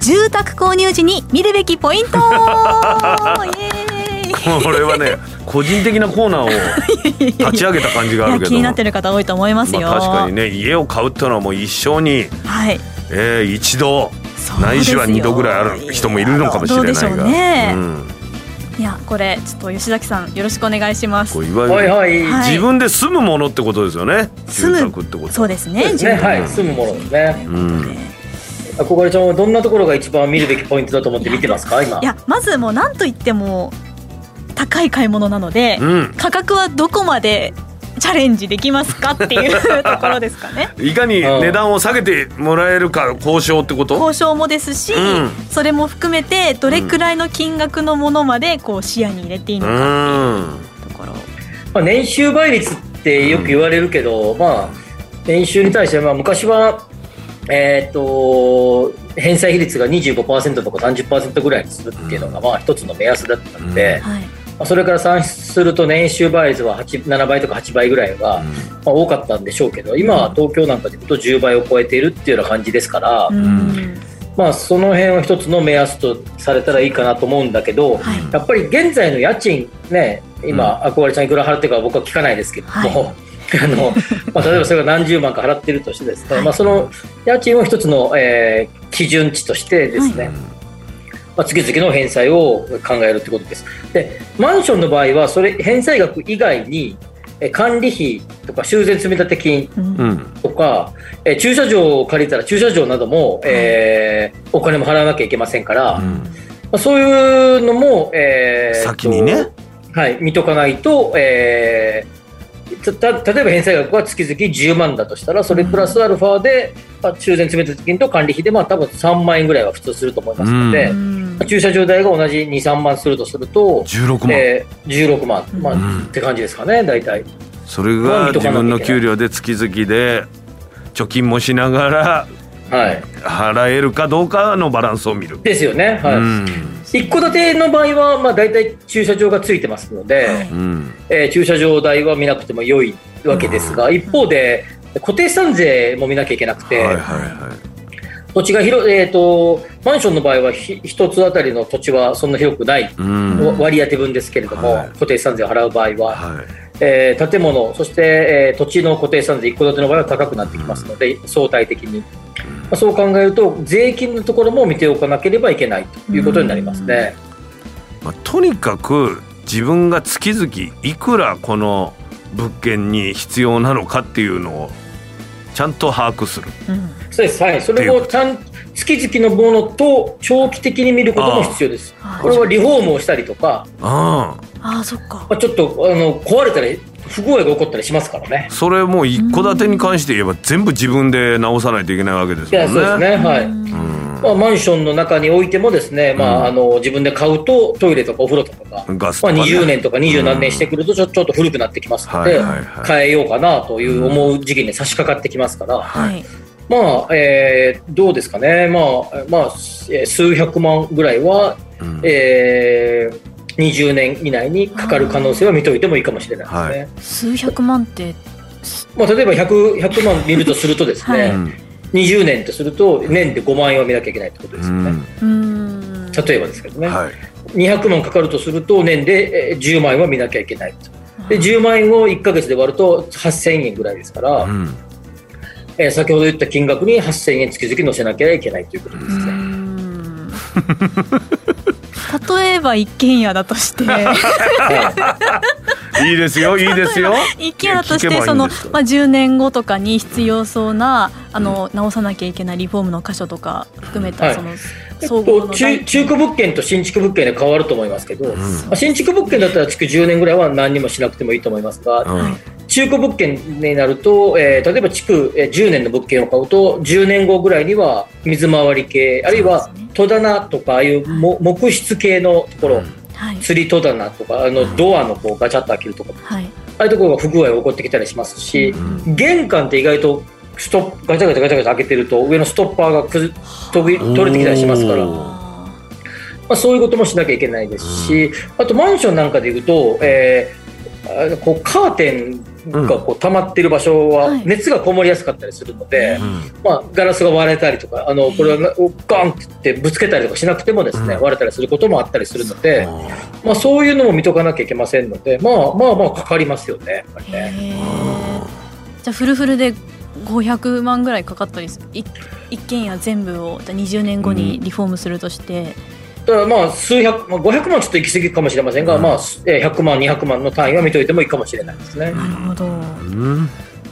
住宅購入時に見るべきポイント。これはね個人的なコーナーを 立ち上げた感じがあいやるけど。気になってる方多いと思いますよ、まあ、確かにね家を買うっていうのはもう一生に、はい。えー、一度ないしは二度ぐらいある人もいるのかもしれないが。どうでしょうね。ん、いやこれちょっと吉崎さんよろしくお願いします。いわゆる、はい自分で住むものってことですよね。住宅ってことそうですね。ね。はい。住むものですね。うん憧れちゃんはどんなところが一番見るべきポイントだと思って見てますか今？い。やまずもう何と言っても高い買い物なので、うん。価格はどこまでチャレンジできますかっていう ところですかね。いかに値段を下げてもらえるか交渉ってこと？交渉もですし、うん。それも含めてどれくらいの金額のものまでこう視野に入れていいのかっていうところ、まあ年収倍率ってよく言われるけど、まあ年収に対してまあ昔はえっ、と返済比率が25%とか30%ぐらいにするっていうのがまあ一つの目安だったので、はい。まあそれから算出すると年収倍率は8 7倍とか8倍ぐらいが、まあ、多かったんでしょうけど今は東京なんかで言うと10倍を超えているっていうような感じですから、うん。まあ、その辺は一つの目安とされたらいいかなと思うんだけど、はい。やっぱり現在の家賃ね今、憧れちゃんいくら払ってるかは僕は聞かないですけども、あの まあ、例えばそれが何十万か払ってるとしてですね、はい。まあ、その家賃を一つの、えー基準値としてですね、まあ、月々の返済を考えるってことです。でマンションの場合はそれ返済額以外にえー管理費とか修繕積立金うん。うんとか、えー駐車場を借りたら駐車場なども、えーお金も払わなきゃいけませんから、まうん。あ、そういうのも、えー先にね。とはい、見とかないと、えーたた例えば返済額が月々10万だとしたらそれプラスアルファで、まあ、修繕積立金と管理費で、まあ、多分3万円ぐらいは普通すると思いますので、うん。駐車場代が同じ23万するとすると、16万、えー16万、まあうん。って感じですかね大体。それが自分の給料で月々で貯金もしながらはい、払えるかどうかのバランスを見る、ですよね。はい。うん一戸建ての場合は、まあ、大体駐車場がついてますので、はい。うんえー駐車場代は見なくても良いわけですが、一方で固定資産税も見なきゃいけなくて、はいはいは土地が広、えー、とマンションの場合はひ一つあたりの土地はそんな広くない、いうん。割り当て分ですけれども、はい。固定資産税を払う場合は、はい。えー建物そして、えー土地の固定資産税一戸建ての場合は高くなってきますので、相対的に、まあ、そう考えると税金のところも見ておかなければいけないということになりますね。まあ、とにかく自分が月々いくらこの物件に必要なのかっていうのをちゃんと把握する。うん。そうです、はい、それをちゃん月々のものと長期的に見ることも必要です。これはリフォームをしたりとか、ああああそっか。まあ、ちょっとあの壊れたり不具合が起こったりしますからね。それもう一戸建てに関して言えば全部自分で直さないといけないわけですもんね。そうですね、はい。うん。まあ、マンションの中においてもですね、まうん。あ、あの自分で買うとトイレとかお風呂とかが、まあ、ガスとか、ね。20年とか20何年してくるとちょちょっと古くなってきますので、はいはいはい。変えようかなという思う時期に差し掛かってきますから、はい。まあえーどうですかね、まあまあ、えー数百万ぐらいは、うん。えー20年以内にかかる可能性は見といてもいいかもしれないですね。数百万って。まあ、例えば 100, 100万見るとするとですね、はい。うん。20年とすると年で5万円は見なきゃいけないってことですよね。うん。例えばですけどね、はい。200万かかるとすると年でえー10万円は見なきゃいけないと。で10万円を1か月で割ると8000円ぐらいですから、うん。えー先ほど言った金額に8000円月々乗せなきゃいけないということですね。うん 例えば一軒家だとして。いいですよいいですよ。一軒家だとしてその、まあ、10年後とかに必要そうなあの直さなきゃいけないリフォームの箇所とか含めはい。たそのえっ総合と、の中中古物件と新築物件で変わると思いますけど、うん。まあ、新築物件だったら築10年ぐらいは何にもしなくてもいいと思いますが、うん中古物件になると、えー例えば築えー10年の物件を買うと10年後ぐらいには水回り系あるいは戸棚とかああいうも木質系のところ、はい。釣り戸棚とかあのドアのこうガチャッと開けるところはい。ああいうところが不具合が起こってきたりしますし、う玄関って意外とストップガチャガチャガチャガチャ開けてると上のストッパーがくず飛び取れてきたりしますから、まああ、そういうこともしなきゃいけないですし、あとマンションなんかでいうと、えーあこうカーテンがこう溜まっている場所ははい。熱がこもりやすかったりするので、うん。まあ、ガラスが割れたりとかあのこれはガンってぶつけたりとかしなくてもですね、うん。割れたりすることもあったりするので、まあ、そういうのも見とかなきゃいけませんので、まあ、まあまあかかりますよねやっぱりー。ね。じゃあフルフルで500万ぐらいかかったりすい一軒家全部をじゃあ20年後にリフォームするとして、だからまあ数百、まあ、500万ちょっと行き過ぎかもしれませんが、うん。まあ、えー100万200万の単位は見といてもいいかもしれないですね。なるほど。うん。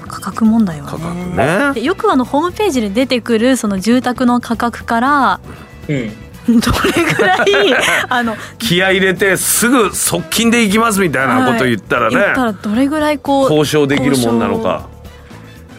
価格問題はね。価格ね。でよくあのホームページで出てくるその住宅の価格からうん。どれぐらい あの気合い入れてすぐ側近で行きますみたいなこと言ったらね、言ったらどれぐらいこう交渉できるもんなのか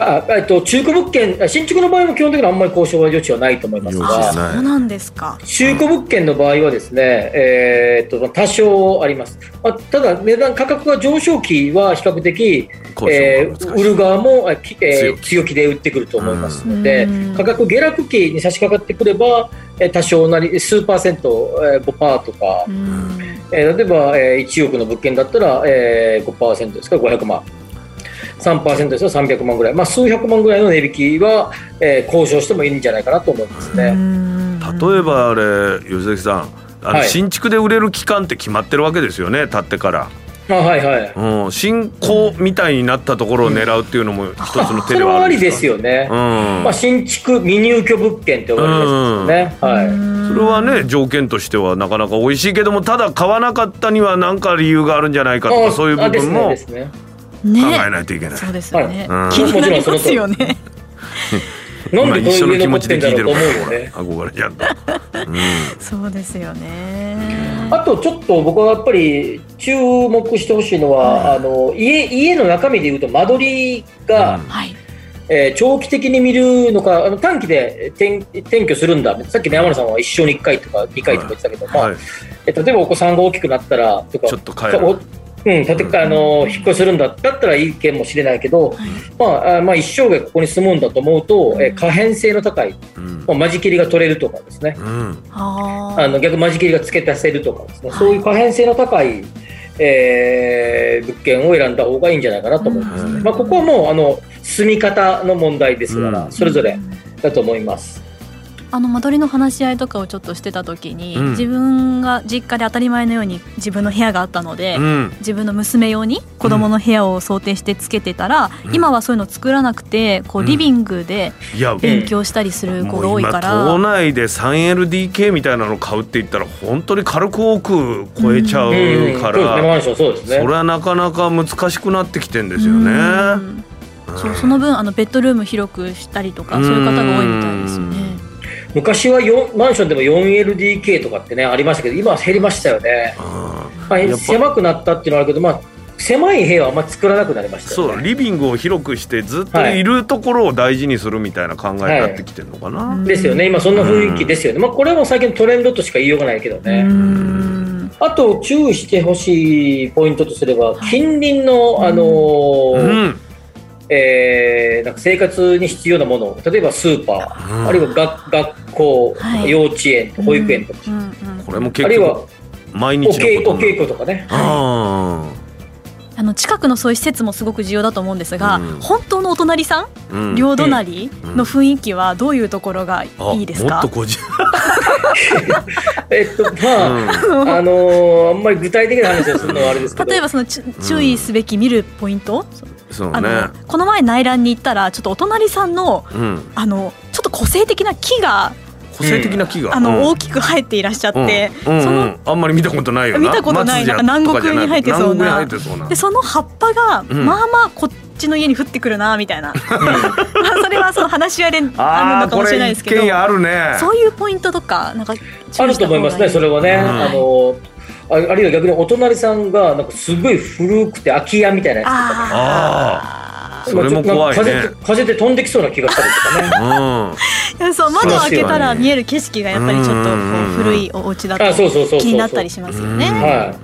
あえっと、中古物件、あ新築の場合も基本的にはあんまり交渉は余地はないと思いますが、そうなんですか。中古物件の場合はですね、えーっと多少あります。まあ、ただ、値段、価格が上昇期は比較的、交えー売る側も、え強気。ー強気で売ってくると思いますのでうん、価格下落期に差し掛かってくれば、えー多少なり、数パーセント、えー、5%とかう、ん。えー例えば、えー1億の物件だったら、えー、5%ですか？ら500万。3%ですと300万ぐらい、まあ、数百万ぐらいの値引きは、えー交渉してもいいんじゃないかなと思いますうね。ん例えばあれ吉崎さんあのはい新築で売れる期間って決まってるわけですよね建ってから、あはいはい。うん、新興みたいになったところを狙うっていうのも一つの手それではあるんですすよね。かうんまあ、新築未入居物件って呼ばれるやつですよね。はい。それはね条件としてはなかなか美味しいけどもただ買わなかったには何か理由があるんじゃないかとかあそういう部分もね。ね。えないといけない。そうですよね、はい。気になりますよね。なんでこういう上今一緒の気持ちで聞いだろうとてる思うよね。から憧れちゃった。うん。そうですよね。あとちょっと僕はやっぱり注目してほしいのは、あの家家の中身でいうと間取りが、うん。はい。えー長期的に見るのかあの短期で転転居するんだ。さっきの山野さんは一生に1回とか2回とか言ってたけど、まあはい。え例えばお子さんが大きくなったらとかちょっと変える。おうん、建てあの引っ越しするんだだったらいいけもしれないけど、まあ、あまあ一生涯ここに住むんだと思うと、えー可変性の高い、うん。まあ、間仕切りが取れるとかですね。うん。ああの逆間仕切りが付け足せるとかですね。そういう可変性の高い、えー物件を選んだ方がいいんじゃないかなと思います、うん。ねまあ、ここはもうあの住み方の問題ですから、うん。それぞれだと思います。あの間取りの話し合いとかをちょっとしてた時に、うん。自分が実家で当たり前のように自分の部屋があったので、うん。自分の娘用に子供の部屋を想定してつけてたら、うん。今はそういうの作らなくてこううん。リビングで勉強したりする子が多いかもう今ら、島内で 3LDK みたいなの買うって言ったら本当に軽く多く超えちゃううん。から、そうですねそれはなかなか難しくなってきてんですよね。うん。そうその分あのベッドルーム広くしたりとかそういう方が多いみたいですよね。昔はよマンションでも 4LDK とかってねありましたけど今は減りましたよね、まあ狭くなったっていうのはあるけど、まあ、狭い部屋はあんまり作らなくなりましたよね。そうリビングを広くしてずっとい。るところを大事にするみたいな考えになってきてるのかな。はい。ですよね。今そんな雰囲気ですよね、まあ、これはもう最近のトレンドとしか言いようがないけどね、うん。あと注意してほしいポイントとすれば近隣の、あのーうんえーなんか生活に必要なもの例えばスーパー、うん。あるいは学学校、はい。幼稚園保育園とか、うんうんこれも結あるいは局毎お日稽お稽古とかね。ああの近くのそういう施設もすごく重要だと思うんですが、うん。本当のお隣さん、ーうん。両隣の雰囲気はどういうところがあいいですか？もっと？個 人えっとまあ、あのーあんまり具体的な話をするのはあれですけど。例えばそのち注意すべき見るポイント、あそうね。のこの前内覧に行ったらちょっとお隣さんのうん。あのちょっと個性的な木が個性的な木が？あの、うん。大きく生えていらっしゃって、うん。うん。そのうんあんまり見たことないよな。見たことないなんか南国に生えてそうな。とかじゃ南国に生えてそうな。でその葉っぱが、うん。まあまあこっちの家に降ってくるなみたいな、まあそれはその話し合いであるのかもしれないれですけど。一軒家あるね。そういうポイントとかなんかあると思いますね、それはね。うん。あのああるいは逆にお隣さんがなんかすごい古くて空き家みたいなやつとか。ねあそれも怖いね。風風で飛んできそうな気がしたりとかね。うん。いやそう窓を開けたら見える景色がやっぱりちょっと古いお家だと気になったりしますよね。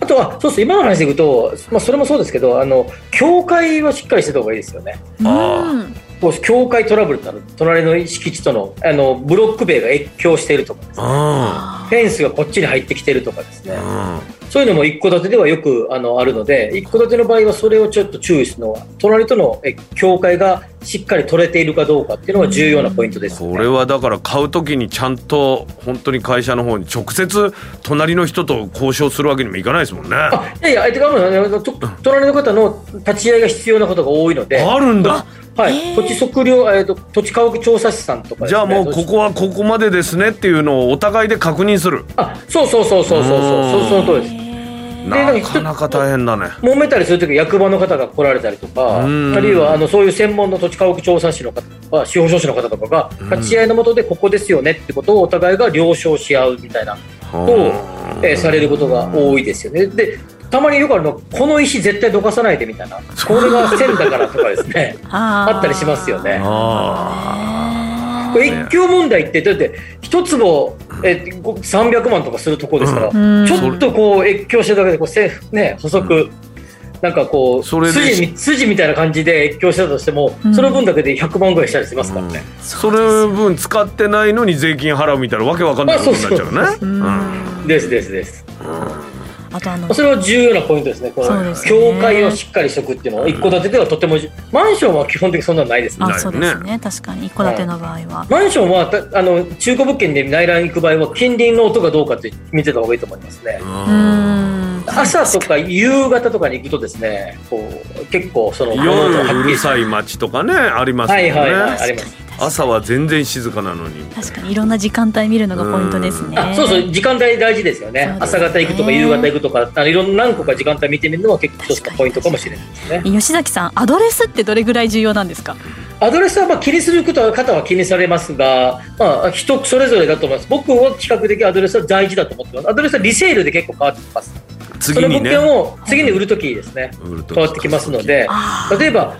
あとは、そうです。今の話でいくと、まあ、それもそうですけど、あの、境界はしっかりしてた方がいいですよね。あうん。こう境界トラブルってある隣の敷地とのあのブロック塀が越境しているとかですね。あフェンスがこっちに入ってきてるとかですね。あそういうのも一戸建てではよくあのあるので一戸建ての場合はそれをちょっと注意するのは隣とのえ境界がしっかり取れているかどうかっていうのが重要なポイントです、ね、これはだから買うときにちゃんと本当に会社の方に直接隣の人と交渉するわけにもいかないですもんね。あいやいや相手側も隣の方の立ち会いが必要なことが多いので、あるんだ。はい。土地測量、えー、と土地家屋調査士さんとかね、じゃあもうここはここまでですねっていうのをお互いで確認する。あそうそうそうそうそうそう。そうその通りですなかなか大変だね。揉めたりするとき役場の方が来られたりとか、あうん。るいはあのそういう専門の土地家屋調査士の方とか司法書士の方とかがうん。立ち会いのもとでここですよねってことをお互いが了承し合うみたいなを、えーされることが多いですよね。でたまによくあるのこの石絶対どかさないでみたいなこれが線だからとかですね あったりしますよね。あこれ越境問題ってだって一坪えご300万とかするところですから、うんちょっとこう越境してるだけでこうせね細く、なんかこうそれで筋み筋みたいな感じで越境してたとしても、うんその分だけで100万ぐらいしたりしますからね。あ。それ分使ってないのに税金払うみたいなわけわかんないことになっちゃうね。ううんんですですです。あとあのそれは重要なポイントですね。この境界をしっかりしとくっていうのは一戸建てではとてもじマンションは基本的にそんなのないですね。あそうですね確かに一戸建ての場合は。マンションはたあの中古物件で内覧行く場合は近隣の音がどうかって見てた方がいいと思いますね。うん朝とか夕方とかに行くとですね、こう結構その夜うるさい街とかねありますもんね。はいはいはいあります。朝は全然静かなのに。確かにいろんな時間帯見るのがポイントですね。あそうそう時間帯大事ですよね。ね。朝方行くとか夕方行くとかあのいろんな何個か時間帯見てみるのは結構一つのポイントかもしれないですね。吉崎さんアドレスってどれぐらい重要なんですか？アドレスはまあ気にする方は方は気にされますが、まあ、人それぞれだと思います。僕は比較的アドレスは大事だと思ってます。アドレスはリセールで結構変わってきますその物次にね件を次に売るときですね。売る時。変わってきますので。例えば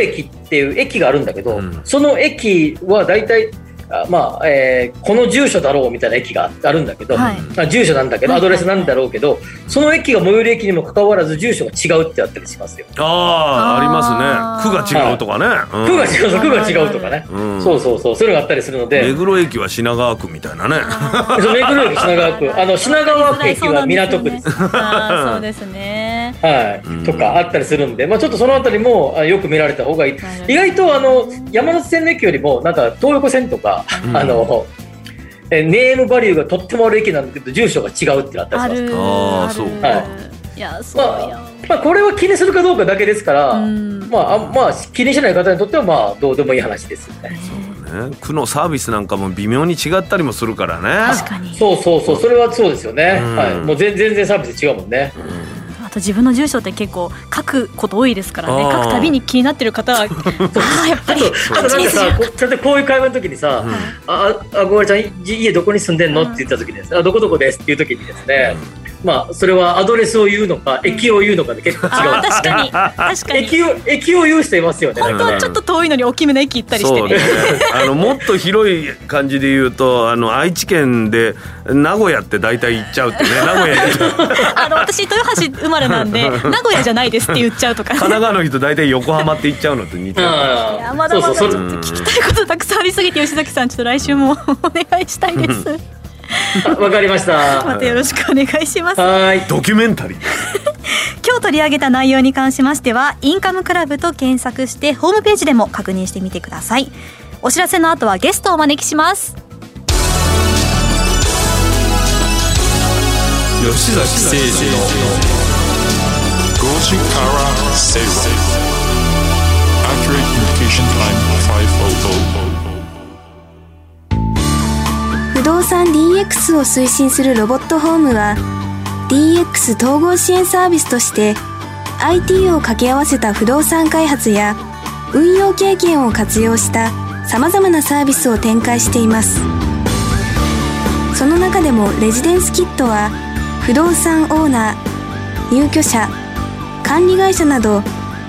駅っていう駅があるんだけど、うん。その駅は大体あまあえーこの住所だろうみたいな駅があるんだけど、はい。あ住所なんだけどはい。アドレスなんだろうけど、その駅が最寄り駅にもかかわらず住所が違うってあったりしますよ。ああありますね。区が違うとかね、うん。区が違うそう区が違うとかね、うん。そうそうそうそういうのがあったりするので。目黒駅は品川区みたいなね。そう目黒駅品川区。あの 品川区駅は港区です。あーそうですね。はい。うんとかあったりするんで、まあ、ちょっとそのあたりもあよく見られた方がいい。はい意外とあの山手線の駅よりもなんか東横線とか、うん。あのえネームバリューがとってもある駅なんだけど住所が違うってあったありします。る。あーある。そういやそうや。まあ、これは気にするかどうかだけですから、うん。まあ、あまあ気にしない方にとってはまあどうでもいい話ですよね。ね。区のサービスなんかも微妙に違ったりもするからね。確かに。そうそうそう。それはそうですよね、うん。はい、もう全全然サービス違うもんね。あと自分の住所って結構書くこと多いですからね。書くたびに気になってる方は ああやっぱりあとなんかさ、例えばこういう会話の時にさ、うん。ああ、ごめんちゃん、い家どこに住んでんの？って言った時にですね、あ、どこどこです？っていう時にですね、まあ、それはアドレスを言うのか、駅を言うのかで結構違う。確かに。確かに。駅を、駅を言う人いますよね。本当はちょっと遠いのに大きめの駅行ったりしてね。そうね。あのもっと広い感じで言うとあの愛知県で名古屋って大体行っちゃうってね。名古屋に あの私豊橋生まれなんで 名古屋じゃないですって言っちゃうとか。神奈川の人大体横浜って行っちゃうのと似てる。あいやまだまだ聞きたいことたくさんありすぎて吉崎さんちょっと来週も お願いしたいです わかりました。またよろしくお願いします。はい。ドキュメンタリー。今日取り上げた内容に関しましてはインカムクラブと検索してホームページでも確認してみてください。お知らせの後はゲストをお招きします。吉崎誠二の5時から正論 Accurate communication time 500動産 DX を推進するロボットホームは DX 統合支援サービスとして IT を掛け合わせた不動産開発や運用経験を活用した様々なサービスを展開しています。その中でもレジデンスキットは不動産オーナー入居者管理会社など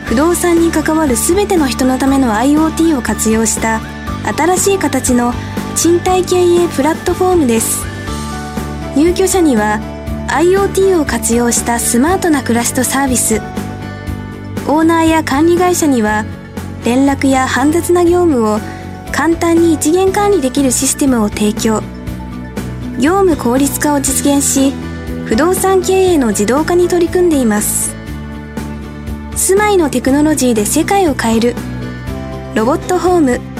不動産に関わる全ての人のための IoT を活用した新しい形の賃貸経営プラットフォームです。入居者には IoT を活用したスマートな暮らしとサービス。オーナーや管理会社には連絡や煩雑な業務を簡単に一元管理できるシステムを提供。業務効率化を実現し不動産経営の自動化に取り組んでいます。住まいのテクノロジーで世界を変える。ロボットホーム。